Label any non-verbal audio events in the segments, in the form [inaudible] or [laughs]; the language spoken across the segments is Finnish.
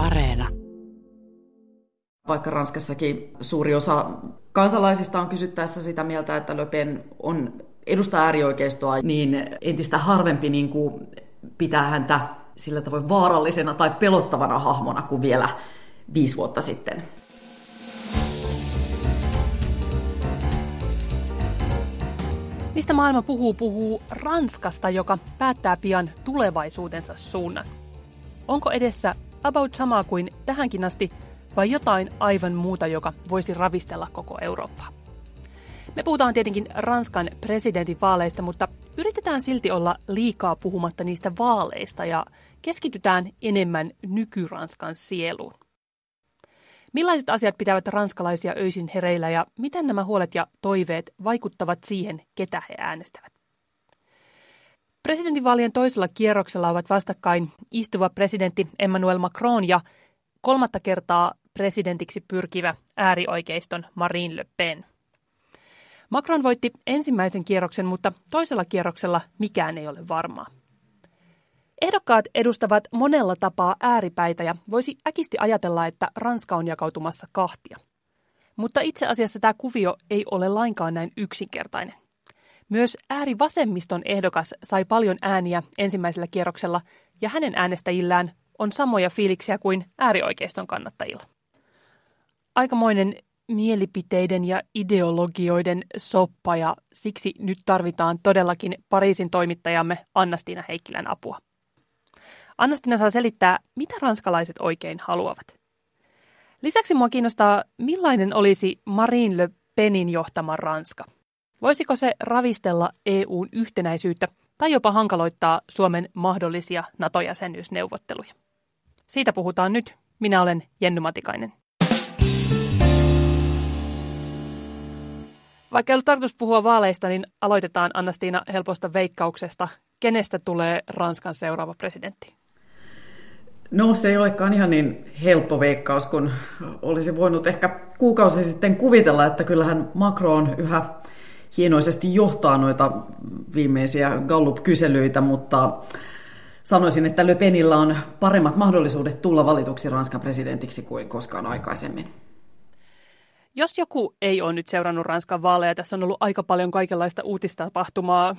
Areena. Vaikka Ranskassakin suuri osa kansalaisista on kysyttäessä sitä mieltä, että Le Pen on edustaa äärioikeistoa, niin entistä harvempi niin kuin pitää häntä sillä tavoin vaarallisena tai pelottavana hahmona kuin vielä viisi vuotta sitten. Mistä maailma puhuu, puhuu Ranskasta, joka päättää pian tulevaisuutensa suunnan. Onko edessä about samaa kuin tähänkin asti vai jotain aivan muuta, joka voisi ravistella koko Eurooppaa? Me puhutaan tietenkin Ranskan presidentinvaaleista, mutta yritetään silti olla liikaa puhumatta niistä vaaleista ja keskitytään enemmän nykyranskan sieluun. Millaiset asiat pitävät ranskalaisia öisin hereillä ja miten nämä huolet ja toiveet vaikuttavat siihen, ketä he äänestävät? Presidentinvaalien toisella kierroksella ovat vastakkain istuva presidentti Emmanuel Macron ja kolmatta kertaa presidentiksi pyrkivä äärioikeiston Marine Le Pen. Macron voitti ensimmäisen kierroksen, mutta toisella kierroksella mikään ei ole varmaa. Ehdokkaat edustavat monella tapaa ääripäitä ja voisi äkisti ajatella, että Ranska on jakautumassa kahtia. Mutta itse asiassa tämä kuvio ei ole lainkaan näin yksinkertainen. Myös äärivasemmiston ehdokas sai paljon ääniä ensimmäisellä kierroksella ja hänen äänestäjillään on samoja fiiliksiä kuin äärioikeiston kannattajilla. Aikamoinen mielipiteiden ja ideologioiden soppa ja siksi nyt tarvitaan todellakin Pariisin toimittajamme Annastina Heikkilän apua. Annastina saa selittää, mitä ranskalaiset oikein haluavat. Lisäksi mua kiinnostaa, millainen olisi Marine Le Penin johtama Ranska. Voisiko se ravistella EUn yhtenäisyyttä tai jopa hankaloittaa Suomen mahdollisia NATO-jäsenyysneuvotteluja? Siitä puhutaan nyt. Minä olen Jenny Matikainen. Vaikka ei ollut tarkoitus puhua vaaleista, niin aloitetaan Annastiina helposta veikkauksesta. Kenestä tulee Ranskan seuraava presidentti? No se ei olekaan ihan niin helppo veikkaus, kun olisi voinut ehkä kuukausi sitten kuvitella, että kyllähän Macron yhä hienoisesti johtaa noita viimeisiä Gallup-kyselyitä, mutta sanoisin, että Le Penillä on paremmat mahdollisuudet tulla valituksi Ranskan presidentiksi kuin koskaan aikaisemmin. Jos joku ei ole nyt seurannut Ranskan vaaleja, tässä on ollut aika paljon kaikenlaista uutistapahtumaa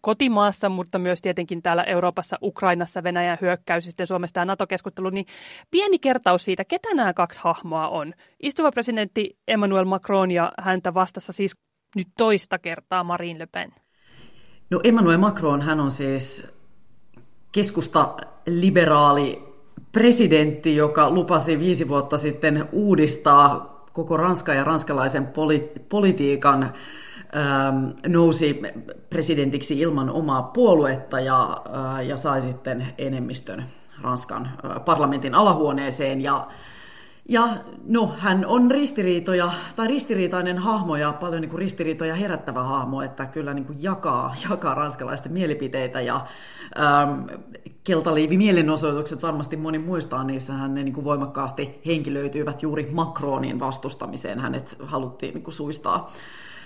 kotimaassa, mutta myös tietenkin täällä Euroopassa, Ukrainassa, Venäjän hyökkäys sitten Suomesta ja NATO-keskustelu, niin pieni kertaus siitä, ketä nämä kaksi hahmoa on. Istuva presidentti Emmanuel Macron ja häntä vastassa siis nyt toista kertaa Marine Le Pen. No Emmanuel Macron, hän on siis keskusta liberaali presidentti, joka lupasi viisi vuotta sitten uudistaa koko Ranska ja ranskalaisen poli- politiikan ähm, nousi presidentiksi ilman omaa puoluetta ja, äh, ja sai sitten enemmistön Ranskan äh, parlamentin alahuoneeseen. Ja, ja no, hän on ristiriitoja, tai ristiriitainen hahmo ja paljon niin kuin ristiriitoja herättävä hahmo, että kyllä niin kuin jakaa, jakaa ranskalaisten mielipiteitä ja ähm, keltaliivi mielenosoitukset varmasti moni muistaa, niissähän ne niin kuin voimakkaasti henkilöityivät juuri Macronin vastustamiseen. Hänet haluttiin niin kuin suistaa,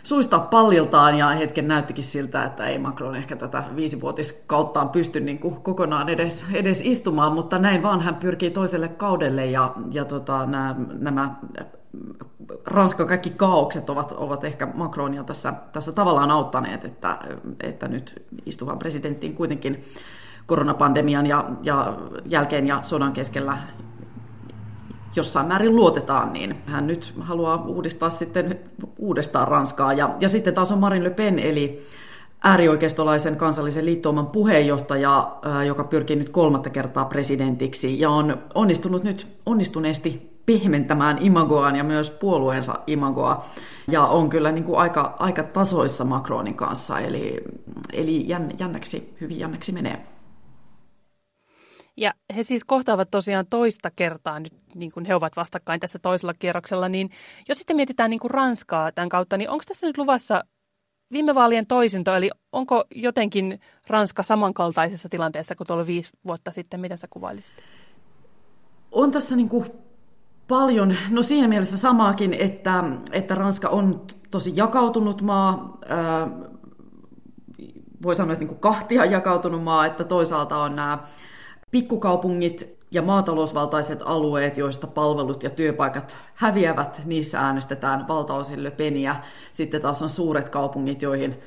suistaa palliltaan ja hetken näyttikin siltä, että ei Macron ehkä tätä viisivuotiskauttaan pysty niin kuin kokonaan edes, edes istumaan, mutta näin vaan hän pyrkii toiselle kaudelle ja, ja tota, nämä, nämä Ranskan kaikki kaaukset ovat, ovat ehkä Macronia tässä, tässä tavallaan auttaneet, että, että nyt istuvan presidenttiin kuitenkin koronapandemian ja, ja jälkeen ja sodan keskellä jossain määrin luotetaan, niin hän nyt haluaa uudistaa sitten uudestaan Ranskaa. Ja, ja sitten taas on Marine Le Pen, eli äärioikeistolaisen kansallisen liittouman puheenjohtaja, joka pyrkii nyt kolmatta kertaa presidentiksi ja on onnistunut nyt onnistuneesti pehmentämään imagoaan ja myös puolueensa imagoa. Ja on kyllä niin kuin aika, aika tasoissa Macronin kanssa, eli, eli jännäksi, hyvin jännäksi menee. Ja he siis kohtaavat tosiaan toista kertaa nyt, niin kuin he ovat vastakkain tässä toisella kierroksella, niin jos sitten mietitään niin kuin Ranskaa tämän kautta, niin onko tässä nyt luvassa viime vaalien toisinto, eli onko jotenkin Ranska samankaltaisessa tilanteessa kuin tuolla viisi vuotta sitten, miten sä kuvailisit? On tässä niin kuin paljon, no siinä mielessä samaakin, että, että Ranska on tosi jakautunut maa, voi sanoa, että niin kuin kahtia jakautunut maa, että toisaalta on nämä pikkukaupungit, ja maatalousvaltaiset alueet, joista palvelut ja työpaikat häviävät, niissä äänestetään valtaosin Le Peniä. Sitten taas on suuret kaupungit, joihin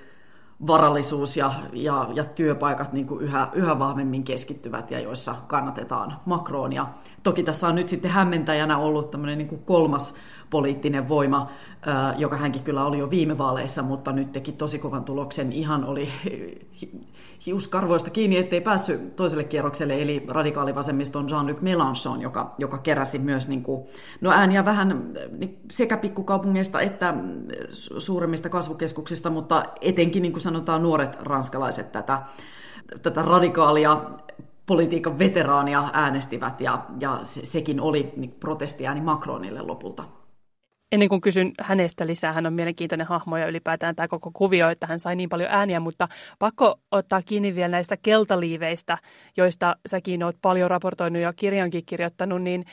varallisuus ja, ja, ja työpaikat niin yhä, yhä vahvemmin keskittyvät ja joissa kannatetaan Macronia. Toki tässä on nyt sitten hämmentäjänä ollut tämmöinen niin kuin kolmas poliittinen voima, joka hänkin kyllä oli jo viime vaaleissa, mutta nyt teki tosi kovan tuloksen. Ihan oli hiuskarvoista kiinni, ettei päässyt toiselle kierrokselle, eli radikaalivasemmiston Jean-Luc Mélenchon, joka, joka keräsi myös niin kuin, no ääniä vähän niin sekä pikkukaupungeista että suuremmista kasvukeskuksista, mutta etenkin niin kuin sanotaan nuoret ranskalaiset tätä, tätä radikaalia politiikan veteraania äänestivät ja, ja se, sekin oli niin protestiääni Macronille lopulta ennen kuin kysyn hänestä lisää, hän on mielenkiintoinen hahmo ja ylipäätään tämä koko kuvio, että hän sai niin paljon ääniä, mutta pakko ottaa kiinni vielä näistä keltaliiveistä, joista säkin oot paljon raportoinut ja kirjankin kirjoittanut, niin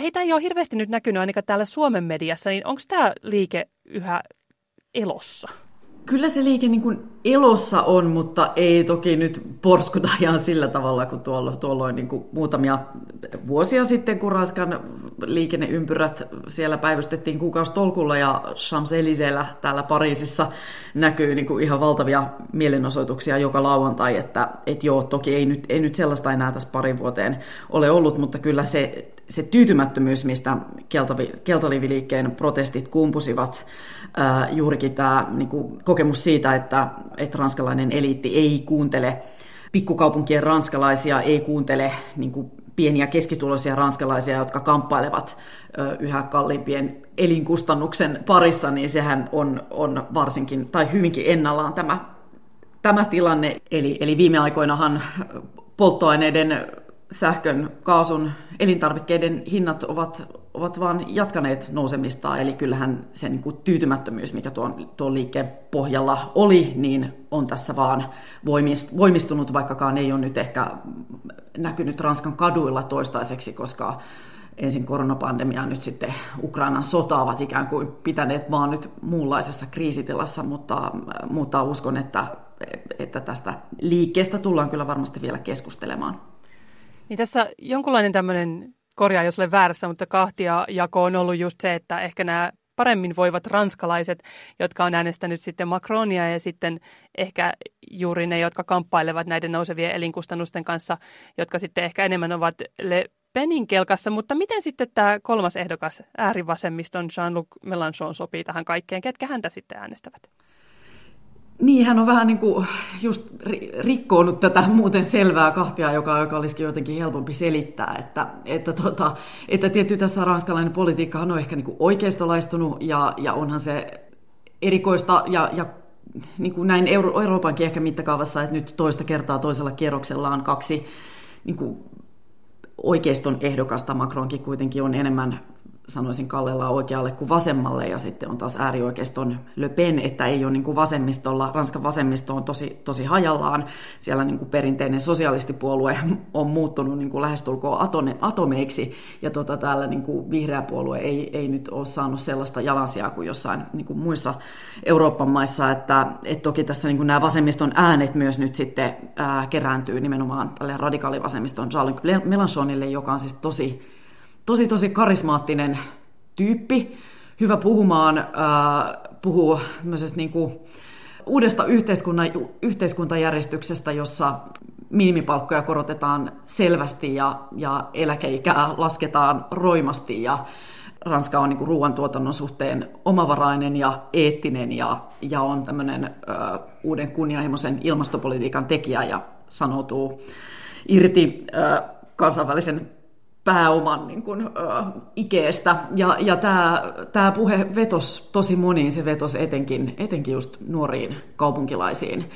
heitä ei ole hirveästi nyt näkynyt ainakaan täällä Suomen mediassa, niin onko tämä liike yhä elossa? Kyllä se liike niin kuin elossa on, mutta ei toki nyt porskuta ihan sillä tavalla kuin tuolloin, tuolloin niin kuin muutamia vuosia sitten, kun Ranskan liikenneympyrät siellä päivystettiin kuukausitolkulla ja Champs-Élysées'llä täällä Pariisissa näkyy niin kuin ihan valtavia mielenosoituksia joka lauantai, että et joo, toki ei nyt, ei nyt sellaista enää tässä parin vuoteen ole ollut, mutta kyllä se, se tyytymättömyys, mistä keltavi, keltaliviliikkeen protestit kumpusivat, ää, juurikin tämä niin kokemus siitä, että, ranskalainen eliitti ei kuuntele pikkukaupunkien ranskalaisia, ei kuuntele niin pieniä keskituloisia ranskalaisia, jotka kamppailevat yhä kalliimpien elinkustannuksen parissa, niin sehän on, on varsinkin tai hyvinkin ennallaan tämä, tämä tilanne. Eli, eli viime aikoinahan polttoaineiden sähkön, kaasun, elintarvikkeiden hinnat ovat, ovat vaan jatkaneet nousemista, eli kyllähän se niin kuin tyytymättömyys, mikä tuon, tuon liikkeen pohjalla oli, niin on tässä vaan voimistunut, vaikkakaan ei ole nyt ehkä näkynyt Ranskan kaduilla toistaiseksi, koska ensin koronapandemia nyt sitten Ukrainan sota ovat ikään kuin pitäneet maan nyt muunlaisessa kriisitilassa, mutta, mutta uskon, että, että tästä liikkeestä tullaan kyllä varmasti vielä keskustelemaan. Niin tässä jonkunlainen tämmöinen, korjaa jos olen väärässä, mutta kahtia jako on ollut just se, että ehkä nämä paremmin voivat ranskalaiset, jotka on äänestänyt sitten Macronia ja sitten ehkä juuri ne, jotka kamppailevat näiden nousevien elinkustannusten kanssa, jotka sitten ehkä enemmän ovat Le Penin kelkassa. Mutta miten sitten tämä kolmas ehdokas, äärivasemmiston Jean-Luc Mélenchon sopii tähän kaikkeen? Ketkä häntä sitten äänestävät? Niin, hän on vähän niin kuin just rikkoonut tätä muuten selvää kahtia, joka, joka olisikin jotenkin helpompi selittää. Että, että, tota, että tietysti tässä ranskalainen politiikkahan on ehkä niin kuin oikeistolaistunut ja, ja onhan se erikoista ja, ja niin kuin näin Euro- Euroopankin ehkä mittakaavassa, että nyt toista kertaa toisella kierroksella on kaksi niin kuin oikeiston ehdokasta. Macronkin kuitenkin on enemmän sanoisin kallella oikealle kuin vasemmalle, ja sitten on taas äärioikeiston Le Pen, että ei ole niin kuin vasemmistolla, Ranskan vasemmisto on tosi, tosi hajallaan, siellä niin kuin perinteinen sosialistipuolue on muuttunut niin kuin lähestulkoon atone, atomeiksi, ja tota, täällä niin kuin vihreä puolue ei, ei nyt ole saanut sellaista jalansijaa kuin jossain niin kuin muissa Euroopan maissa, että, että toki tässä niin kuin nämä vasemmiston äänet myös nyt sitten ää, kerääntyy nimenomaan tälle radikaalivasemmiston Jean-Luc Mélenchonille, joka on siis tosi tosi tosi karismaattinen tyyppi, hyvä puhumaan, äh, puhuu niin kuin uudesta yhteiskunnan, yhteiskuntajärjestyksestä, jossa minimipalkkoja korotetaan selvästi ja, ja eläkeikää lasketaan roimasti ja Ranska on niin kuin ruoantuotannon suhteen omavarainen ja eettinen ja, ja on tämmöinen ö, uuden kunnianhimoisen ilmastopolitiikan tekijä ja sanoutuu irti ö, kansainvälisen pääoman niin kuin, äh, ikeestä. Ja, ja tämä, puhe vetos tosi moniin, se vetos etenkin, etenkin just nuoriin kaupunkilaisiin,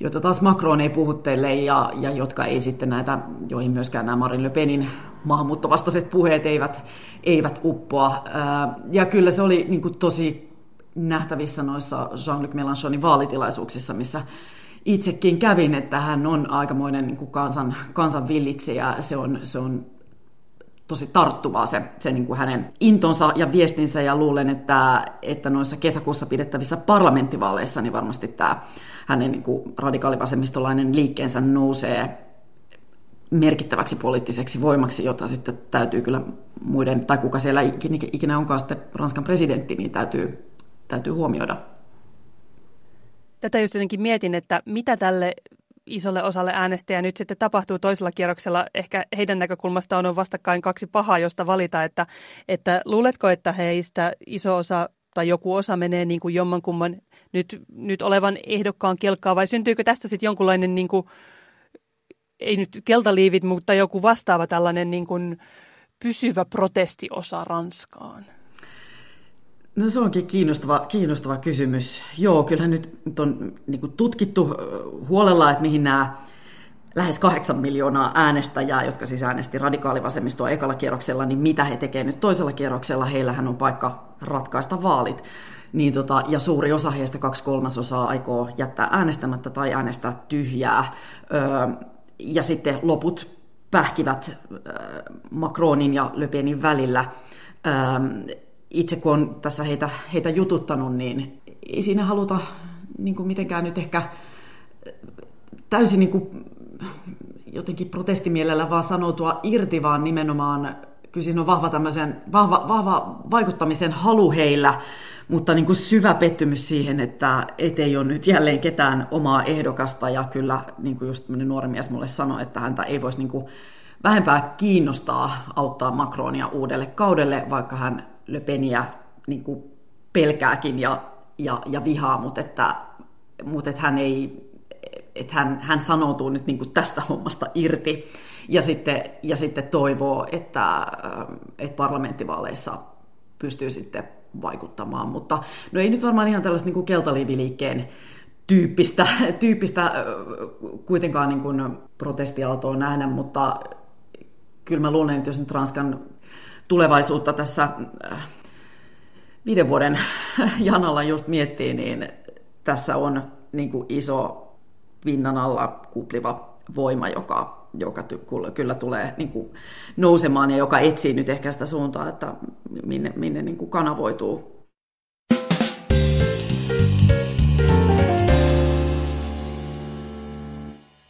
joita taas Macron ei puhuttele ja, ja jotka ei sitten näitä, joihin myöskään nämä Marine Le Penin maahanmuuttovastaiset puheet eivät, eivät uppoa. Äh, ja kyllä se oli niin kuin, tosi nähtävissä noissa Jean-Luc Mélenchonin vaalitilaisuuksissa, missä itsekin kävin, että hän on aikamoinen niin kuin kansan, kansan villitsejä. Se on, se on tosi tarttuvaa se, se niin kuin hänen intonsa ja viestinsä ja luulen, että, että noissa kesäkuussa pidettävissä parlamenttivaaleissa niin varmasti tämä hänen niin kuin radikaalivasemmistolainen liikkeensä nousee merkittäväksi poliittiseksi voimaksi, jota sitten täytyy kyllä muiden, tai kuka siellä ikinä onkaan sitten Ranskan presidentti, niin täytyy, täytyy huomioida. Tätä just jotenkin mietin, että mitä tälle isolle osalle äänestäjä nyt sitten tapahtuu toisella kierroksella. Ehkä heidän näkökulmasta on vastakkain kaksi pahaa, josta valita, että, että luuletko, että heistä iso osa tai joku osa menee niin kuin jommankumman nyt, nyt olevan ehdokkaan kelkkaa vai syntyykö tästä sitten jonkunlainen, niin kuin, ei nyt keltaliivit, mutta joku vastaava tällainen niin kuin pysyvä protestiosa Ranskaan? No se onkin kiinnostava, kiinnostava kysymys. Joo, kyllähän nyt, on niin tutkittu huolella, että mihin nämä lähes kahdeksan miljoonaa äänestäjää, jotka siis äänesti radikaalivasemmistoa ekalla kierroksella, niin mitä he tekevät nyt toisella kierroksella? Heillähän on paikka ratkaista vaalit. Niin tota, ja suuri osa heistä, kaksi kolmasosaa, aikoo jättää äänestämättä tai äänestää tyhjää. Öö, ja sitten loput pähkivät öö, Macronin ja Le Penin välillä. Öö, itse kun on tässä heitä, heitä jututtanut, niin ei siinä haluta niin kuin mitenkään nyt ehkä täysin niin kuin jotenkin protestimielellä vaan sanoutua irti, vaan nimenomaan kyllä siinä on vahva, vahva, vahva vaikuttamisen halu heillä, mutta niin kuin syvä pettymys siihen, että ei ole nyt jälleen ketään omaa ehdokasta, ja kyllä niin kuin just nuori mies mulle sanoi, että häntä ei voisi niin kuin vähempää kiinnostaa auttaa Macronia uudelle kaudelle, vaikka hän Le Peniä niin kuin pelkääkin ja, ja, ja vihaa, mutta että, mutta että hän ei että hän, hän sanoutuu nyt niin tästä hommasta irti ja sitten, ja sitten toivoo, että, että parlamenttivaaleissa pystyy sitten vaikuttamaan. Mutta no ei nyt varmaan ihan tällaista niin kuin keltaliiviliikkeen tyyppistä, tyyppistä kuitenkaan niin kuin protestiaaltoa nähdä, mutta kyllä mä luulen, että jos nyt Ranskan tulevaisuutta tässä äh, viiden vuoden [laughs] janalla just miettii, niin tässä on niin kuin iso pinnan alla kupliva voima, joka, joka ty- kyllä tulee niin kuin nousemaan ja joka etsii nyt ehkä sitä suuntaa, että minne, minne niin kuin kanavoituu.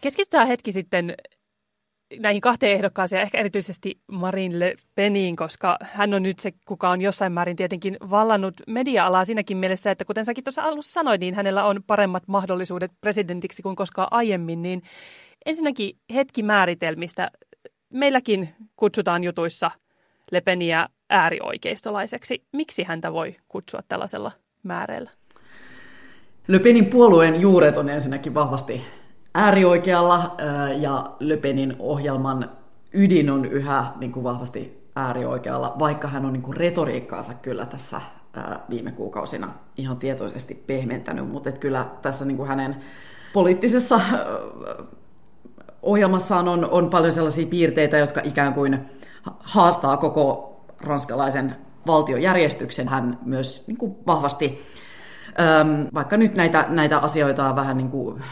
Keskitytään hetki sitten näihin kahteen ehdokkaaseen, ehkä erityisesti Marine Le Peniin, koska hän on nyt se, kuka on jossain määrin tietenkin vallannut media-alaa siinäkin mielessä, että kuten säkin tuossa alussa sanoit, niin hänellä on paremmat mahdollisuudet presidentiksi kuin koskaan aiemmin, niin ensinnäkin hetki määritelmistä. Meilläkin kutsutaan jutuissa Le Peniä äärioikeistolaiseksi. Miksi häntä voi kutsua tällaisella määreellä? Le Penin puolueen juuret on ensinnäkin vahvasti äärioikealla ja Löpenin ohjelman ydin on yhä niin kuin vahvasti äärioikealla, vaikka hän on niin kuin retoriikkaansa kyllä tässä viime kuukausina ihan tietoisesti pehmentänyt, mutta kyllä tässä niin kuin hänen poliittisessa ohjelmassaan on, on paljon sellaisia piirteitä, jotka ikään kuin haastaa koko ranskalaisen valtiojärjestyksen. Hän myös niin kuin vahvasti vaikka nyt näitä, näitä asioita on vähän niin kuin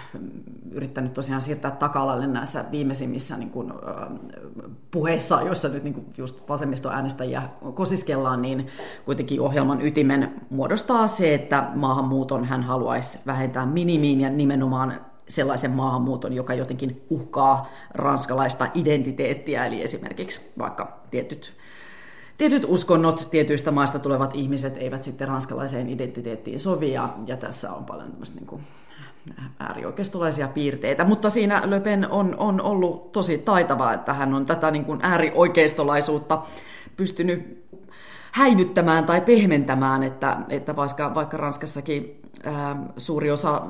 yrittänyt tosiaan siirtää taka näissä viimeisimmissä niin kuin, puheissa, joissa nyt niin kuin just vasemmistoäänestäjiä kosiskellaan, niin kuitenkin ohjelman ytimen muodostaa se, että maahanmuuton hän haluaisi vähentää minimiin ja nimenomaan sellaisen maahanmuuton, joka jotenkin uhkaa ranskalaista identiteettiä, eli esimerkiksi vaikka tietyt tietyt uskonnot tietyistä maista tulevat ihmiset eivät sitten ranskalaiseen identiteettiin sovi, ja, ja tässä on paljon tämmöistä niin kuin äärioikeistolaisia piirteitä, mutta siinä Löpen on, on ollut tosi taitava, että hän on tätä niin kuin äärioikeistolaisuutta pystynyt häivyttämään tai pehmentämään, että, että vaikka, vaikka Ranskassakin ää, suuri osa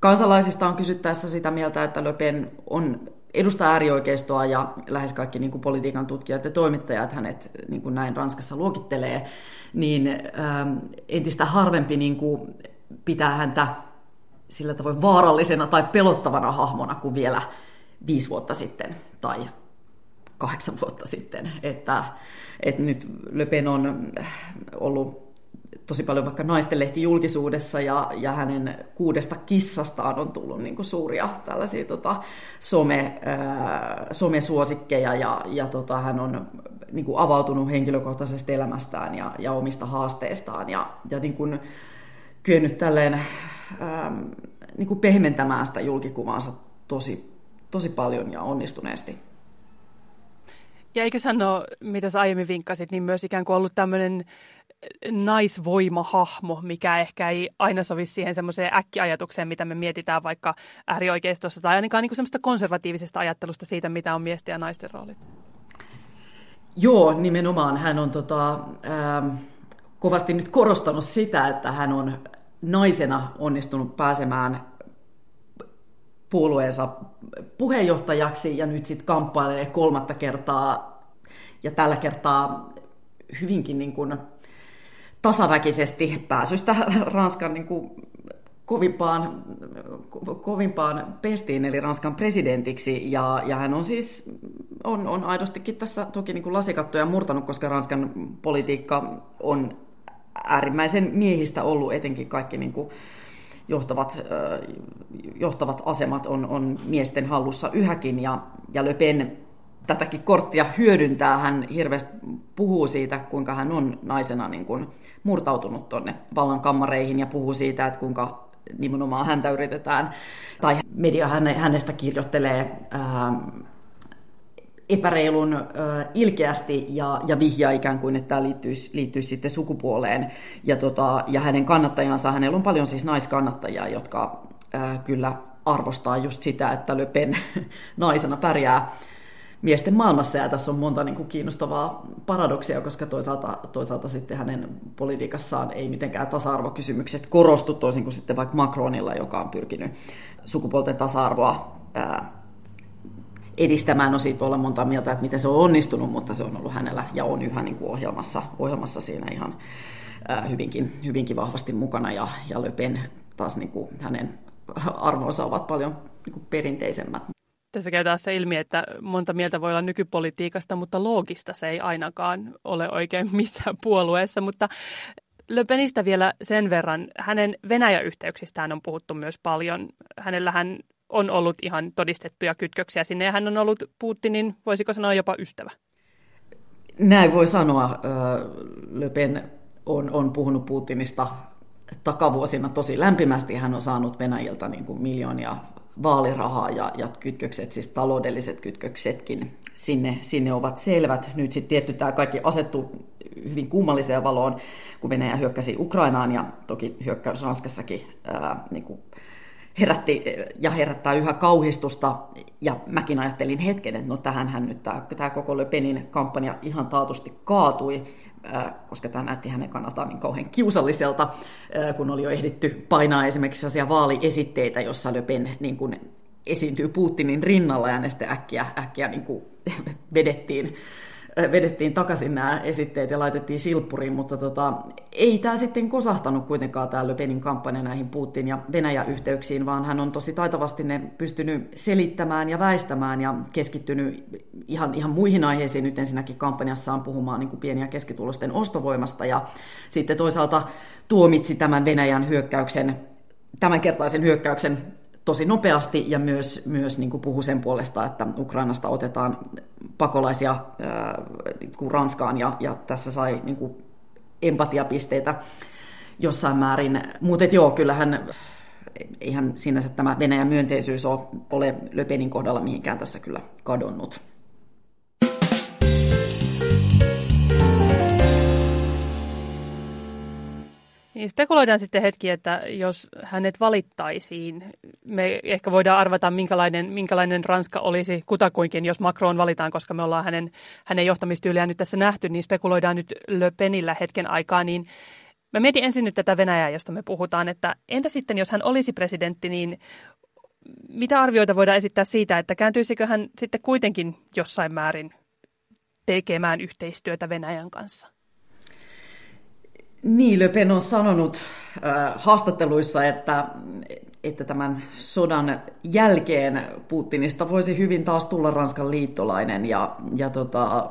kansalaisista on kysyttäessä sitä mieltä, että Löpen on edustaa äärioikeistoa ja lähes kaikki niin kuin politiikan tutkijat ja toimittajat hänet niin kuin näin Ranskassa luokittelee, niin ähm, entistä harvempi niin kuin pitää häntä sillä tavoin vaarallisena tai pelottavana hahmona kuin vielä viisi vuotta sitten tai kahdeksan vuotta sitten. Että, että nyt Le Pen on ollut tosi paljon vaikka naistenlehti julkisuudessa ja, ja hänen kuudesta kissastaan on tullut niin kuin suuria tällaisia tota, some, ää, somesuosikkeja ja, ja tota, hän on niin kuin avautunut henkilökohtaisesta elämästään ja, ja omista haasteistaan ja, ja niin kuin kyennyt tälleen ää, niin kuin pehmentämään sitä julkikuvaansa tosi, tosi paljon ja onnistuneesti. Ja eikö ole, mitä sä aiemmin vinkkasit, niin myös ikään kuin ollut tämmöinen naisvoimahahmo, mikä ehkä ei aina sovi siihen semmoiseen äkkiajatukseen, mitä me mietitään vaikka äärioikeistossa, tai ainakaan niin semmoista konservatiivisesta ajattelusta siitä, mitä on miesten ja naisten roolit. Joo, nimenomaan. Hän on tota, ähm, kovasti nyt korostanut sitä, että hän on naisena onnistunut pääsemään puolueensa puheenjohtajaksi ja nyt sitten kamppailee kolmatta kertaa ja tällä kertaa hyvinkin niin kuin tasaväkisesti pääsystä Ranskan niin kuin kovimpaan, kovimpaan pestiin, eli Ranskan presidentiksi. Ja, ja hän on siis on, on aidostikin tässä toki niin kuin lasikattoja murtanut, koska Ranskan politiikka on äärimmäisen miehistä ollut, etenkin kaikki niin kuin johtavat, johtavat asemat on, on miesten hallussa yhäkin. Ja, ja Le Pen tätäkin korttia hyödyntää. Hän hirveästi puhuu siitä, kuinka hän on naisena niin kuin murtautunut tuonne vallankammareihin ja puhuu siitä, että kuinka nimenomaan häntä yritetään, tai media hänestä kirjoittelee ää, epäreilun ää, ilkeästi ja, ja vihjaa ikään kuin, että tämä liittyisi, liittyisi sitten sukupuoleen. Ja, tota, ja hänen kannattajansa, hänellä on paljon siis naiskannattajia, jotka ää, kyllä arvostaa just sitä, että Le Pen [laughs] naisena pärjää miesten maailmassa, ja tässä on monta niin kuin kiinnostavaa paradoksia, koska toisaalta, toisaalta sitten hänen politiikassaan ei mitenkään tasa-arvokysymykset korostu, toisin kuin sitten vaikka Macronilla, joka on pyrkinyt sukupuolten tasa-arvoa ää, edistämään. No siitä voi olla monta mieltä, että miten se on onnistunut, mutta se on ollut hänellä ja on yhä niin kuin ohjelmassa, ohjelmassa siinä ihan ää, hyvinkin, hyvinkin vahvasti mukana, ja, ja Le Pen taas niin kuin hänen arvonsa ovat paljon niin kuin perinteisemmät. Tässä käy taas se ilmi, että monta mieltä voi olla nykypolitiikasta, mutta loogista se ei ainakaan ole oikein missään puolueessa. Mutta Le Penistä vielä sen verran, hänen Venäjä-yhteyksistään on puhuttu myös paljon. Hänellähän on ollut ihan todistettuja kytköksiä sinne ja hän on ollut Putinin, voisiko sanoa jopa ystävä. Näin voi sanoa. Le Pen on, on puhunut Putinista takavuosina tosi lämpimästi. Hän on saanut Venäjältä niin kuin miljoonia vaalirahaa ja, ja kytkökset, siis taloudelliset kytköksetkin sinne, sinne ovat selvät. Nyt sitten tietty tämä kaikki asettu hyvin kummalliseen valoon, kun Venäjä hyökkäsi Ukrainaan ja toki hyökkäys Ranskassakin ää, niin kuin herätti ja herättää yhä kauhistusta. Ja mäkin ajattelin hetken, että no tähänhän nyt tämä, tämä koko Le Penin kampanja ihan taatusti kaatui, koska tämä näytti hänen kannaltaan niin kauhean kiusalliselta, kun oli jo ehditty painaa esimerkiksi sellaisia vaaliesitteitä, jossa Le Pen niin kuin esiintyy Putinin rinnalla ja ne sitten äkkiä, äkkiä niin kuin [laughs] vedettiin vedettiin takaisin nämä esitteet ja laitettiin silppuriin, mutta tota, ei tämä sitten kosahtanut kuitenkaan tämä Löpenin kampanja näihin Putin ja Venäjä-yhteyksiin, vaan hän on tosi taitavasti ne pystynyt selittämään ja väistämään ja keskittynyt ihan, ihan muihin aiheisiin. Nyt ensinnäkin kampanjassaan puhumaan niin kuin pieni- ja keskitulosten ostovoimasta ja sitten toisaalta tuomitsi tämän Venäjän hyökkäyksen tämänkertaisen hyökkäyksen tosi nopeasti ja myös, myös niin kuin puhu sen puolesta, että Ukrainasta otetaan pakolaisia niin kuin Ranskaan ja, ja tässä sai niin kuin empatiapisteitä jossain määrin. Mutta joo, kyllähän eihän sinänsä tämä Venäjän myönteisyys ole, ole Löpenin kohdalla mihinkään tässä kyllä kadonnut. Niin spekuloidaan sitten hetki, että jos hänet valittaisiin, me ehkä voidaan arvata, minkälainen, minkälainen Ranska olisi kutakuinkin, jos Macron valitaan, koska me ollaan hänen, hänen johtamistyyliään nyt tässä nähty, niin spekuloidaan nyt Le Penillä hetken aikaa, niin Mä mietin ensin nyt tätä Venäjää, josta me puhutaan, että entä sitten, jos hän olisi presidentti, niin mitä arvioita voidaan esittää siitä, että kääntyisikö hän sitten kuitenkin jossain määrin tekemään yhteistyötä Venäjän kanssa? Niin, Le Pen on sanonut äh, haastatteluissa, että, että tämän sodan jälkeen Putinista voisi hyvin taas tulla Ranskan liittolainen ja, ja, tota,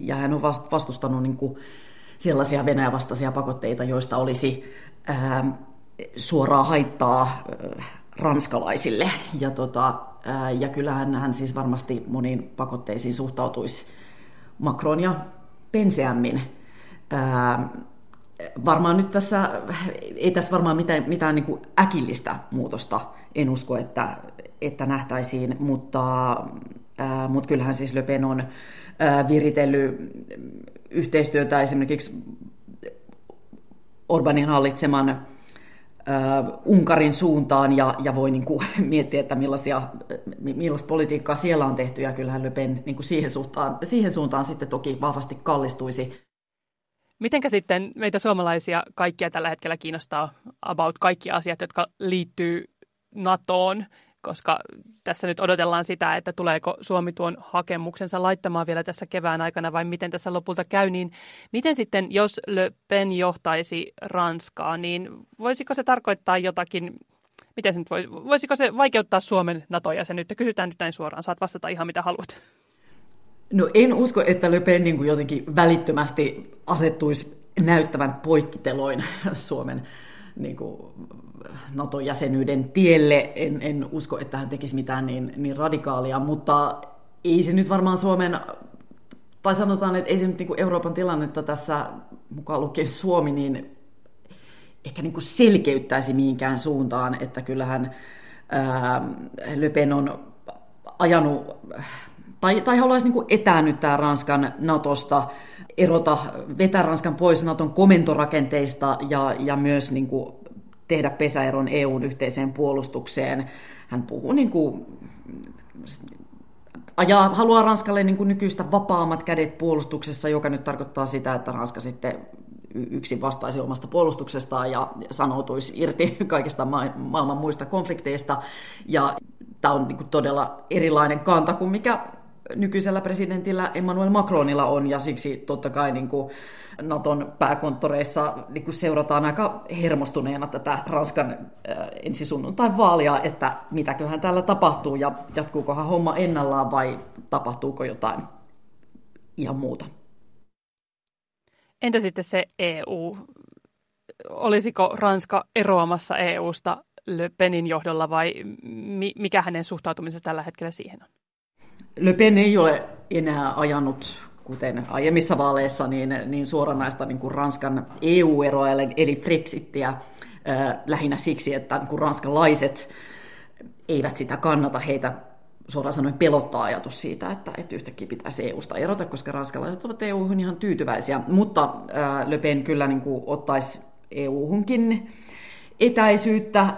ja hän on vastustanut niin kuin sellaisia Venäjän vastaisia pakotteita, joista olisi äh, suoraa haittaa äh, ranskalaisille. Ja, tota, äh, ja kyllähän hän siis varmasti moniin pakotteisiin suhtautuisi Macronia penseämmin. Äh, varmaan nyt tässä, ei tässä varmaan mitään, mitään niin kuin äkillistä muutosta, en usko, että, että nähtäisiin, mutta, ää, mutta kyllähän siis Le Pen on ää, viritellyt yhteistyötä esimerkiksi Orbanin hallitseman Unkarin suuntaan ja, ja voi niin kuin, [laughs] miettiä, että millaisia, millaista politiikkaa siellä on tehty ja kyllähän Le Pen niin kuin siihen, suuntaan, siihen suuntaan sitten toki vahvasti kallistuisi. Mitenkä sitten meitä suomalaisia kaikkia tällä hetkellä kiinnostaa about kaikki asiat, jotka liittyy NATOon, koska tässä nyt odotellaan sitä, että tuleeko Suomi tuon hakemuksensa laittamaan vielä tässä kevään aikana vai miten tässä lopulta käy, niin miten sitten, jos Le Pen johtaisi Ranskaa, niin voisiko se tarkoittaa jotakin, miten se nyt voisi, voisiko se vaikeuttaa Suomen NATO-jäsenyyttä? Kysytään nyt näin suoraan, saat vastata ihan mitä haluat. No en usko, että Le Pen niin kuin jotenkin välittömästi asettuisi näyttävän poikkiteloin Suomen niin kuin NATO-jäsenyyden tielle. En, en usko, että hän tekisi mitään niin, niin radikaalia, mutta ei se nyt varmaan Suomen, tai sanotaan, että ei se nyt niin kuin Euroopan tilannetta tässä mukaan lukien Suomi, niin ehkä niin kuin selkeyttäisi mihinkään suuntaan, että kyllähän ää, Le Pen on ajanut tai, tai haluaisi niin etäännyttää Ranskan Natosta, erota, vetää Ranskan pois Naton komentorakenteista ja, ja myös niin kuin tehdä pesäeron EUn yhteiseen puolustukseen. Hän puhuu niin kuin, ajaa, haluaa Ranskalle niin kuin nykyistä vapaammat kädet puolustuksessa, joka nyt tarkoittaa sitä, että Ranska sitten yksin vastaisi omasta puolustuksestaan ja sanoutuisi irti [laughs] kaikista maailman muista konflikteista. Ja tämä on niin todella erilainen kanta kuin mikä nykyisellä presidentillä Emmanuel Macronilla on, ja siksi totta kai niin kuin Naton pääkonttoreissa niin kuin seurataan aika hermostuneena tätä Ranskan äh, ensisunnuntain vaalia, että mitäköhän täällä tapahtuu, ja jatkuukohan homma ennallaan vai tapahtuuko jotain ihan muuta. Entä sitten se EU? Olisiko Ranska eroamassa EUsta Le Penin johdolla vai mikä hänen suhtautumisensa tällä hetkellä siihen on? Le Pen ei ole enää ajanut kuten aiemmissa vaaleissa, niin, niin suoranaista niin kuin Ranskan EU-eroa eli Brexittiä äh, lähinnä siksi, että niin kuin ranskalaiset eivät sitä kannata. Heitä suoraan sanoen pelottaa ajatus siitä, että, että yhtäkkiä pitäisi EU-sta erota, koska ranskalaiset ovat EU-hun ihan tyytyväisiä. Mutta äh, Le Pen kyllä niin kuin, ottaisi EU-hunkin etäisyyttä äh,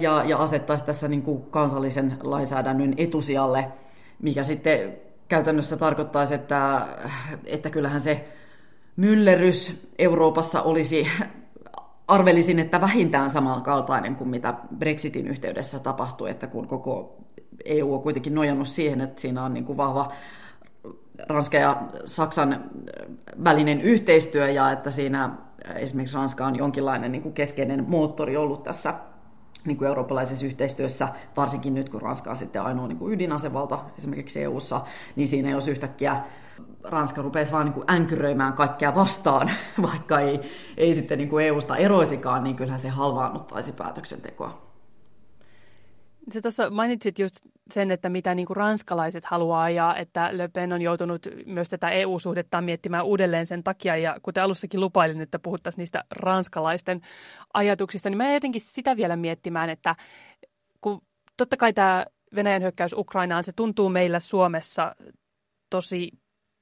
ja, ja asettaisi tässä niin kuin, kansallisen lainsäädännön etusijalle – mikä sitten käytännössä tarkoittaisi, että, että kyllähän se myllerys Euroopassa olisi, arvelisin, että vähintään samankaltainen kuin mitä Brexitin yhteydessä tapahtui, että kun koko EU on kuitenkin nojannut siihen, että siinä on niin kuin vahva Ranska ja Saksan välinen yhteistyö ja että siinä esimerkiksi Ranska on jonkinlainen niin kuin keskeinen moottori ollut tässä niin kuin eurooppalaisessa yhteistyössä, varsinkin nyt kun Ranska on sitten ainoa niin kuin ydinasevalta esimerkiksi EU-ssa, niin siinä jos yhtäkkiä Ranska rupeisi vaan niin kuin änkyröimään kaikkea vastaan, [laughs] vaikka ei, ei sitten niin kuin EU-sta eroisikaan, niin kyllähän se halvaannuttaisi päätöksentekoa. Se tuossa mainitsit just sen, että mitä niin kuin ranskalaiset haluaa ja että Le Pen on joutunut myös tätä EU-suhdettaan miettimään uudelleen sen takia. Ja kuten alussakin lupailin, että puhuttaisiin niistä ranskalaisten ajatuksista, niin mä jotenkin sitä vielä miettimään, että kun totta kai tämä Venäjän hyökkäys Ukrainaan, se tuntuu meillä Suomessa tosi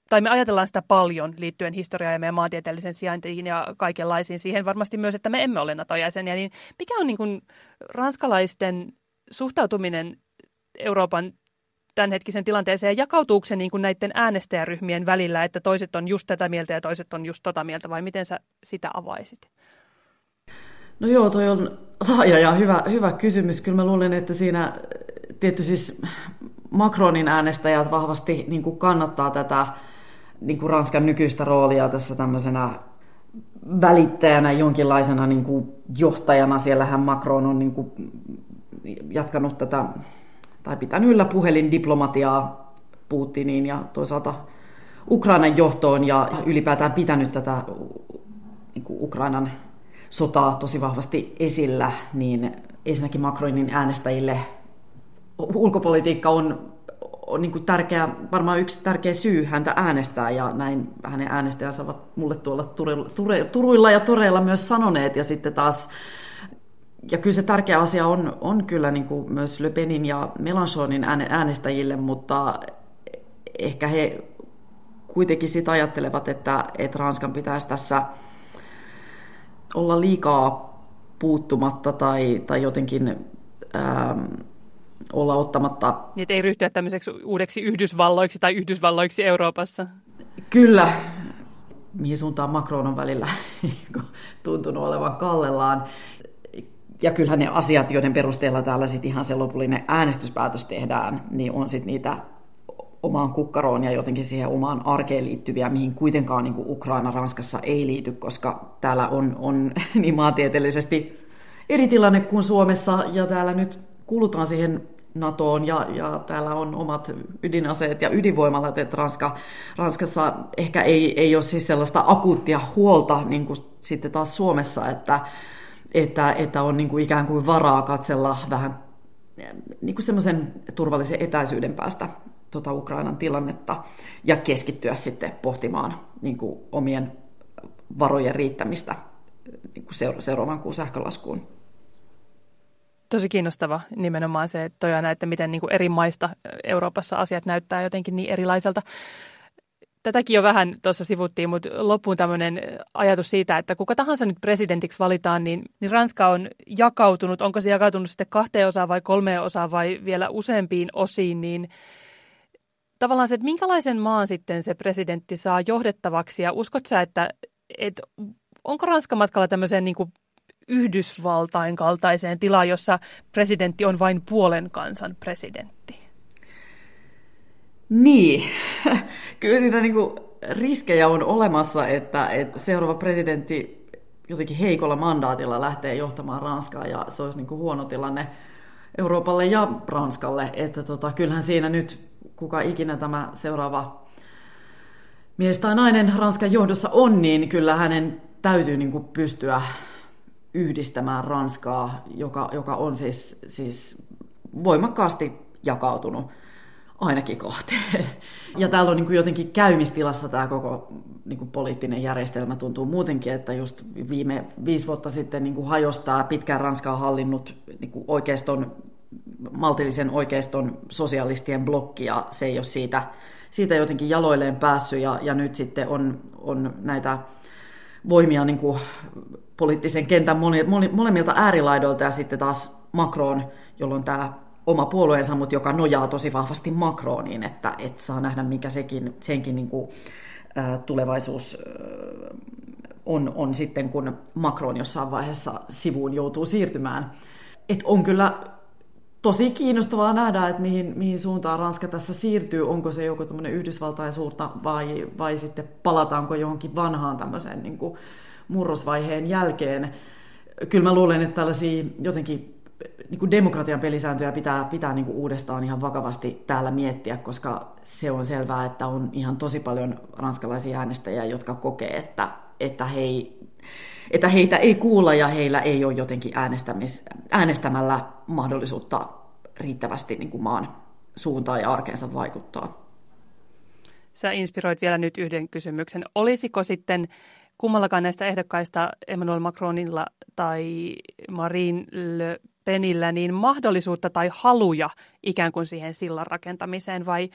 tai me ajatellaan sitä paljon liittyen historiaan ja meidän maantieteellisen sijaintiin ja kaikenlaisiin siihen varmasti myös, että me emme ole NATO-jäseniä, niin mikä on niin kuin ranskalaisten suhtautuminen Euroopan tämänhetkisen tilanteeseen ja jakautuuko se niin kuin näiden äänestäjäryhmien välillä, että toiset on just tätä mieltä ja toiset on just tota mieltä, vai miten sä sitä avaisit? No joo, toi on laaja ja hyvä, hyvä kysymys. Kyllä mä luulen, että siinä tietysti siis Macronin äänestäjät vahvasti niin kuin kannattaa tätä niin kuin Ranskan nykyistä roolia tässä tämmöisenä välittäjänä, jonkinlaisena niin kuin johtajana. Siellähän Macron on niin kuin jatkanut tätä, tai pitänyt yllä diplomatiaa Putiniin ja toisaalta Ukrainan johtoon ja ylipäätään pitänyt tätä niin kuin Ukrainan sotaa tosi vahvasti esillä, niin ensinnäkin Macronin äänestäjille ulkopolitiikka on, on niin kuin tärkeä, varmaan yksi tärkeä syy häntä äänestää, ja näin hänen äänestäjänsä ovat mulle tuolla turuilla ja toreilla myös sanoneet, ja sitten taas ja kyllä se tärkeä asia on, on kyllä niin kuin myös Le Penin ja Melanchonin äänestäjille, mutta ehkä he kuitenkin sitä ajattelevat, että, että Ranskan pitäisi tässä olla liikaa puuttumatta tai, tai jotenkin ähm, olla ottamatta... Niin, ei ryhtyä tämmöiseksi uudeksi Yhdysvalloiksi tai Yhdysvalloiksi Euroopassa. Kyllä, mihin suuntaan Macron on välillä [laughs] tuntunut olevan kallellaan. Ja kyllähän ne asiat, joiden perusteella täällä sitten ihan se lopullinen äänestyspäätös tehdään, niin on sitten niitä omaan kukkaroon ja jotenkin siihen omaan arkeen liittyviä, mihin kuitenkaan niin Ukraina Ranskassa ei liity, koska täällä on, on [laughs] niin maantieteellisesti eri tilanne kuin Suomessa, ja täällä nyt kuulutaan siihen NATOon ja, ja täällä on omat ydinaseet ja ydinvoimalat, että Ranska, Ranskassa ehkä ei, ei ole siis sellaista akuuttia huolta niin kuin sitten taas Suomessa, että, että, että on niin kuin ikään kuin varaa katsella vähän niin kuin semmoisen turvallisen etäisyyden päästä tuota Ukrainan tilannetta ja keskittyä sitten pohtimaan niin kuin omien varojen riittämistä niin kuin seuraavan kuun sähkölaskuun. Tosi kiinnostava nimenomaan se, että, toi aina, että miten niin kuin eri maista Euroopassa asiat näyttää jotenkin niin erilaiselta. Tätäkin jo vähän tuossa sivuttiin, mutta loppuun tämmöinen ajatus siitä, että kuka tahansa nyt presidentiksi valitaan, niin, niin Ranska on jakautunut. Onko se jakautunut sitten kahteen osaan vai kolmeen osaan vai vielä useampiin osiin, niin tavallaan se, että minkälaisen maan sitten se presidentti saa johdettavaksi ja uskot sä, että, että onko Ranska matkalla tämmöiseen niin kuin Yhdysvaltain kaltaiseen tilaan, jossa presidentti on vain puolen kansan presidentti? Niin, [laughs] kyllä siinä niin kuin riskejä on olemassa, että, että seuraava presidentti jotenkin heikolla mandaatilla lähtee johtamaan Ranskaa ja se olisi niin kuin huono tilanne Euroopalle ja Ranskalle. Että tota, kyllähän siinä nyt kuka ikinä tämä seuraava mies tai nainen Ranskan johdossa on, niin kyllä hänen täytyy niin kuin pystyä yhdistämään Ranskaa, joka, joka on siis, siis voimakkaasti jakautunut ainakin kahteen. Ja täällä on niin kuin jotenkin käymistilassa tämä koko niin kuin poliittinen järjestelmä tuntuu muutenkin, että just viime viisi vuotta sitten niin kuin hajostaa pitkään Ranskaa hallinnut niin kuin oikeiston, maltillisen oikeiston sosialistien blokki, ja se ei ole siitä, siitä jotenkin jaloilleen päässyt, ja, ja nyt sitten on, on näitä voimia niin kuin poliittisen kentän moni, moni, molemmilta äärilaidoilta ja sitten taas Macron, jolloin tämä oma puolueensa, mutta joka nojaa tosi vahvasti Macroniin, että, että saa nähdä, mikä sekin, senkin niin kuin, ä, tulevaisuus on, on sitten, kun Macron jossain vaiheessa sivuun joutuu siirtymään. Et on kyllä tosi kiinnostavaa nähdä, että mihin, mihin suuntaan Ranska tässä siirtyy. Onko se joku tämmöinen Yhdysvaltain suurta vai, vai sitten palataanko johonkin vanhaan tämmöiseen niin kuin murrosvaiheen jälkeen. Kyllä mä luulen, että tällaisia jotenkin niin kuin demokratian pelisääntöjä pitää, pitää niin kuin uudestaan ihan vakavasti täällä miettiä, koska se on selvää, että on ihan tosi paljon ranskalaisia äänestäjiä, jotka kokee, että, että, he että heitä ei kuulla ja heillä ei ole jotenkin äänestämis, äänestämällä mahdollisuutta riittävästi niin kuin maan suuntaan ja arkeensa vaikuttaa. Sä inspiroit vielä nyt yhden kysymyksen. Olisiko sitten kummallakaan näistä ehdokkaista Emmanuel Macronilla tai Marine Le Penillä niin mahdollisuutta tai haluja ikään kuin siihen sillan rakentamiseen vai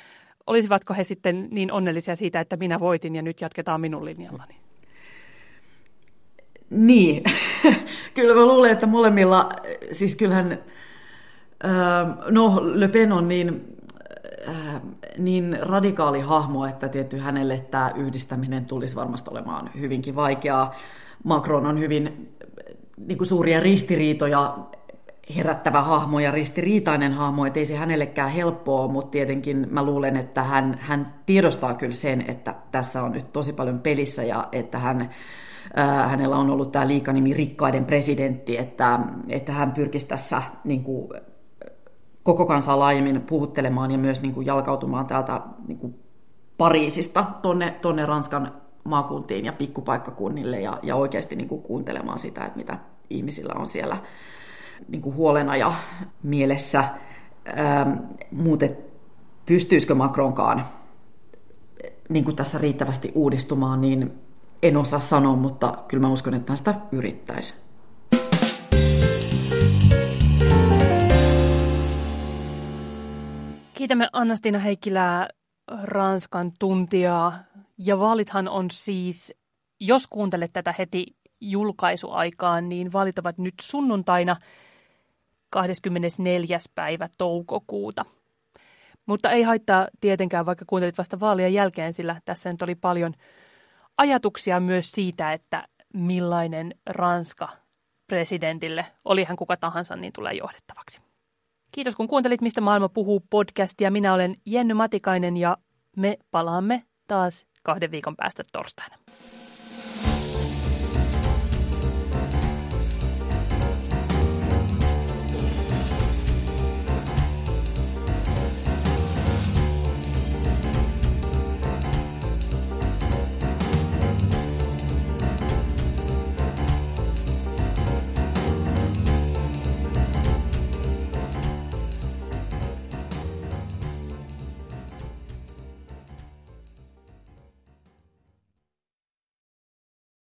olisivatko he sitten niin onnellisia siitä, että minä voitin ja nyt jatketaan minun linjallani? Niin, [laughs] kyllä mä luulen, että molemmilla, siis kyllähän, no Le Pen on niin Äh, niin radikaali hahmo, että tietty hänelle tämä yhdistäminen tulisi varmasti olemaan hyvinkin vaikeaa. Macron on hyvin niin kuin suuria ristiriitoja herättävä hahmo ja ristiriitainen hahmo, että ei se hänellekään helppoa, mutta tietenkin mä luulen, että hän, hän tiedostaa kyllä sen, että tässä on nyt tosi paljon pelissä ja että hän, äh, hänellä on ollut tämä liikanimi rikkaiden presidentti, että, että hän pyrkisi tässä niin kuin, koko kansaa laajemmin puhuttelemaan ja myös niin kuin jalkautumaan täältä niin kuin Pariisista tonne, tonne Ranskan maakuntiin ja pikkupaikkakunnille ja, ja oikeasti niin kuin kuuntelemaan sitä, että mitä ihmisillä on siellä niin kuin huolena ja mielessä. Ähm, muuten pystyisikö Macronkaan niin kuin tässä riittävästi uudistumaan, niin en osaa sanoa, mutta kyllä mä uskon, että hän sitä yrittäisi. Kiitämme Annastina Heikkilää, Ranskan tuntijaa. Ja vaalithan on siis, jos kuuntelet tätä heti julkaisuaikaan, niin vaalit ovat nyt sunnuntaina 24. päivä toukokuuta. Mutta ei haittaa tietenkään, vaikka kuuntelit vasta vaalien jälkeen, sillä tässä nyt oli paljon ajatuksia myös siitä, että millainen Ranska presidentille, oli hän kuka tahansa, niin tulee johdettavaksi. Kiitos kun kuuntelit Mistä maailma puhuu podcastia. Minä olen Jenny Matikainen ja me palaamme taas kahden viikon päästä torstaina.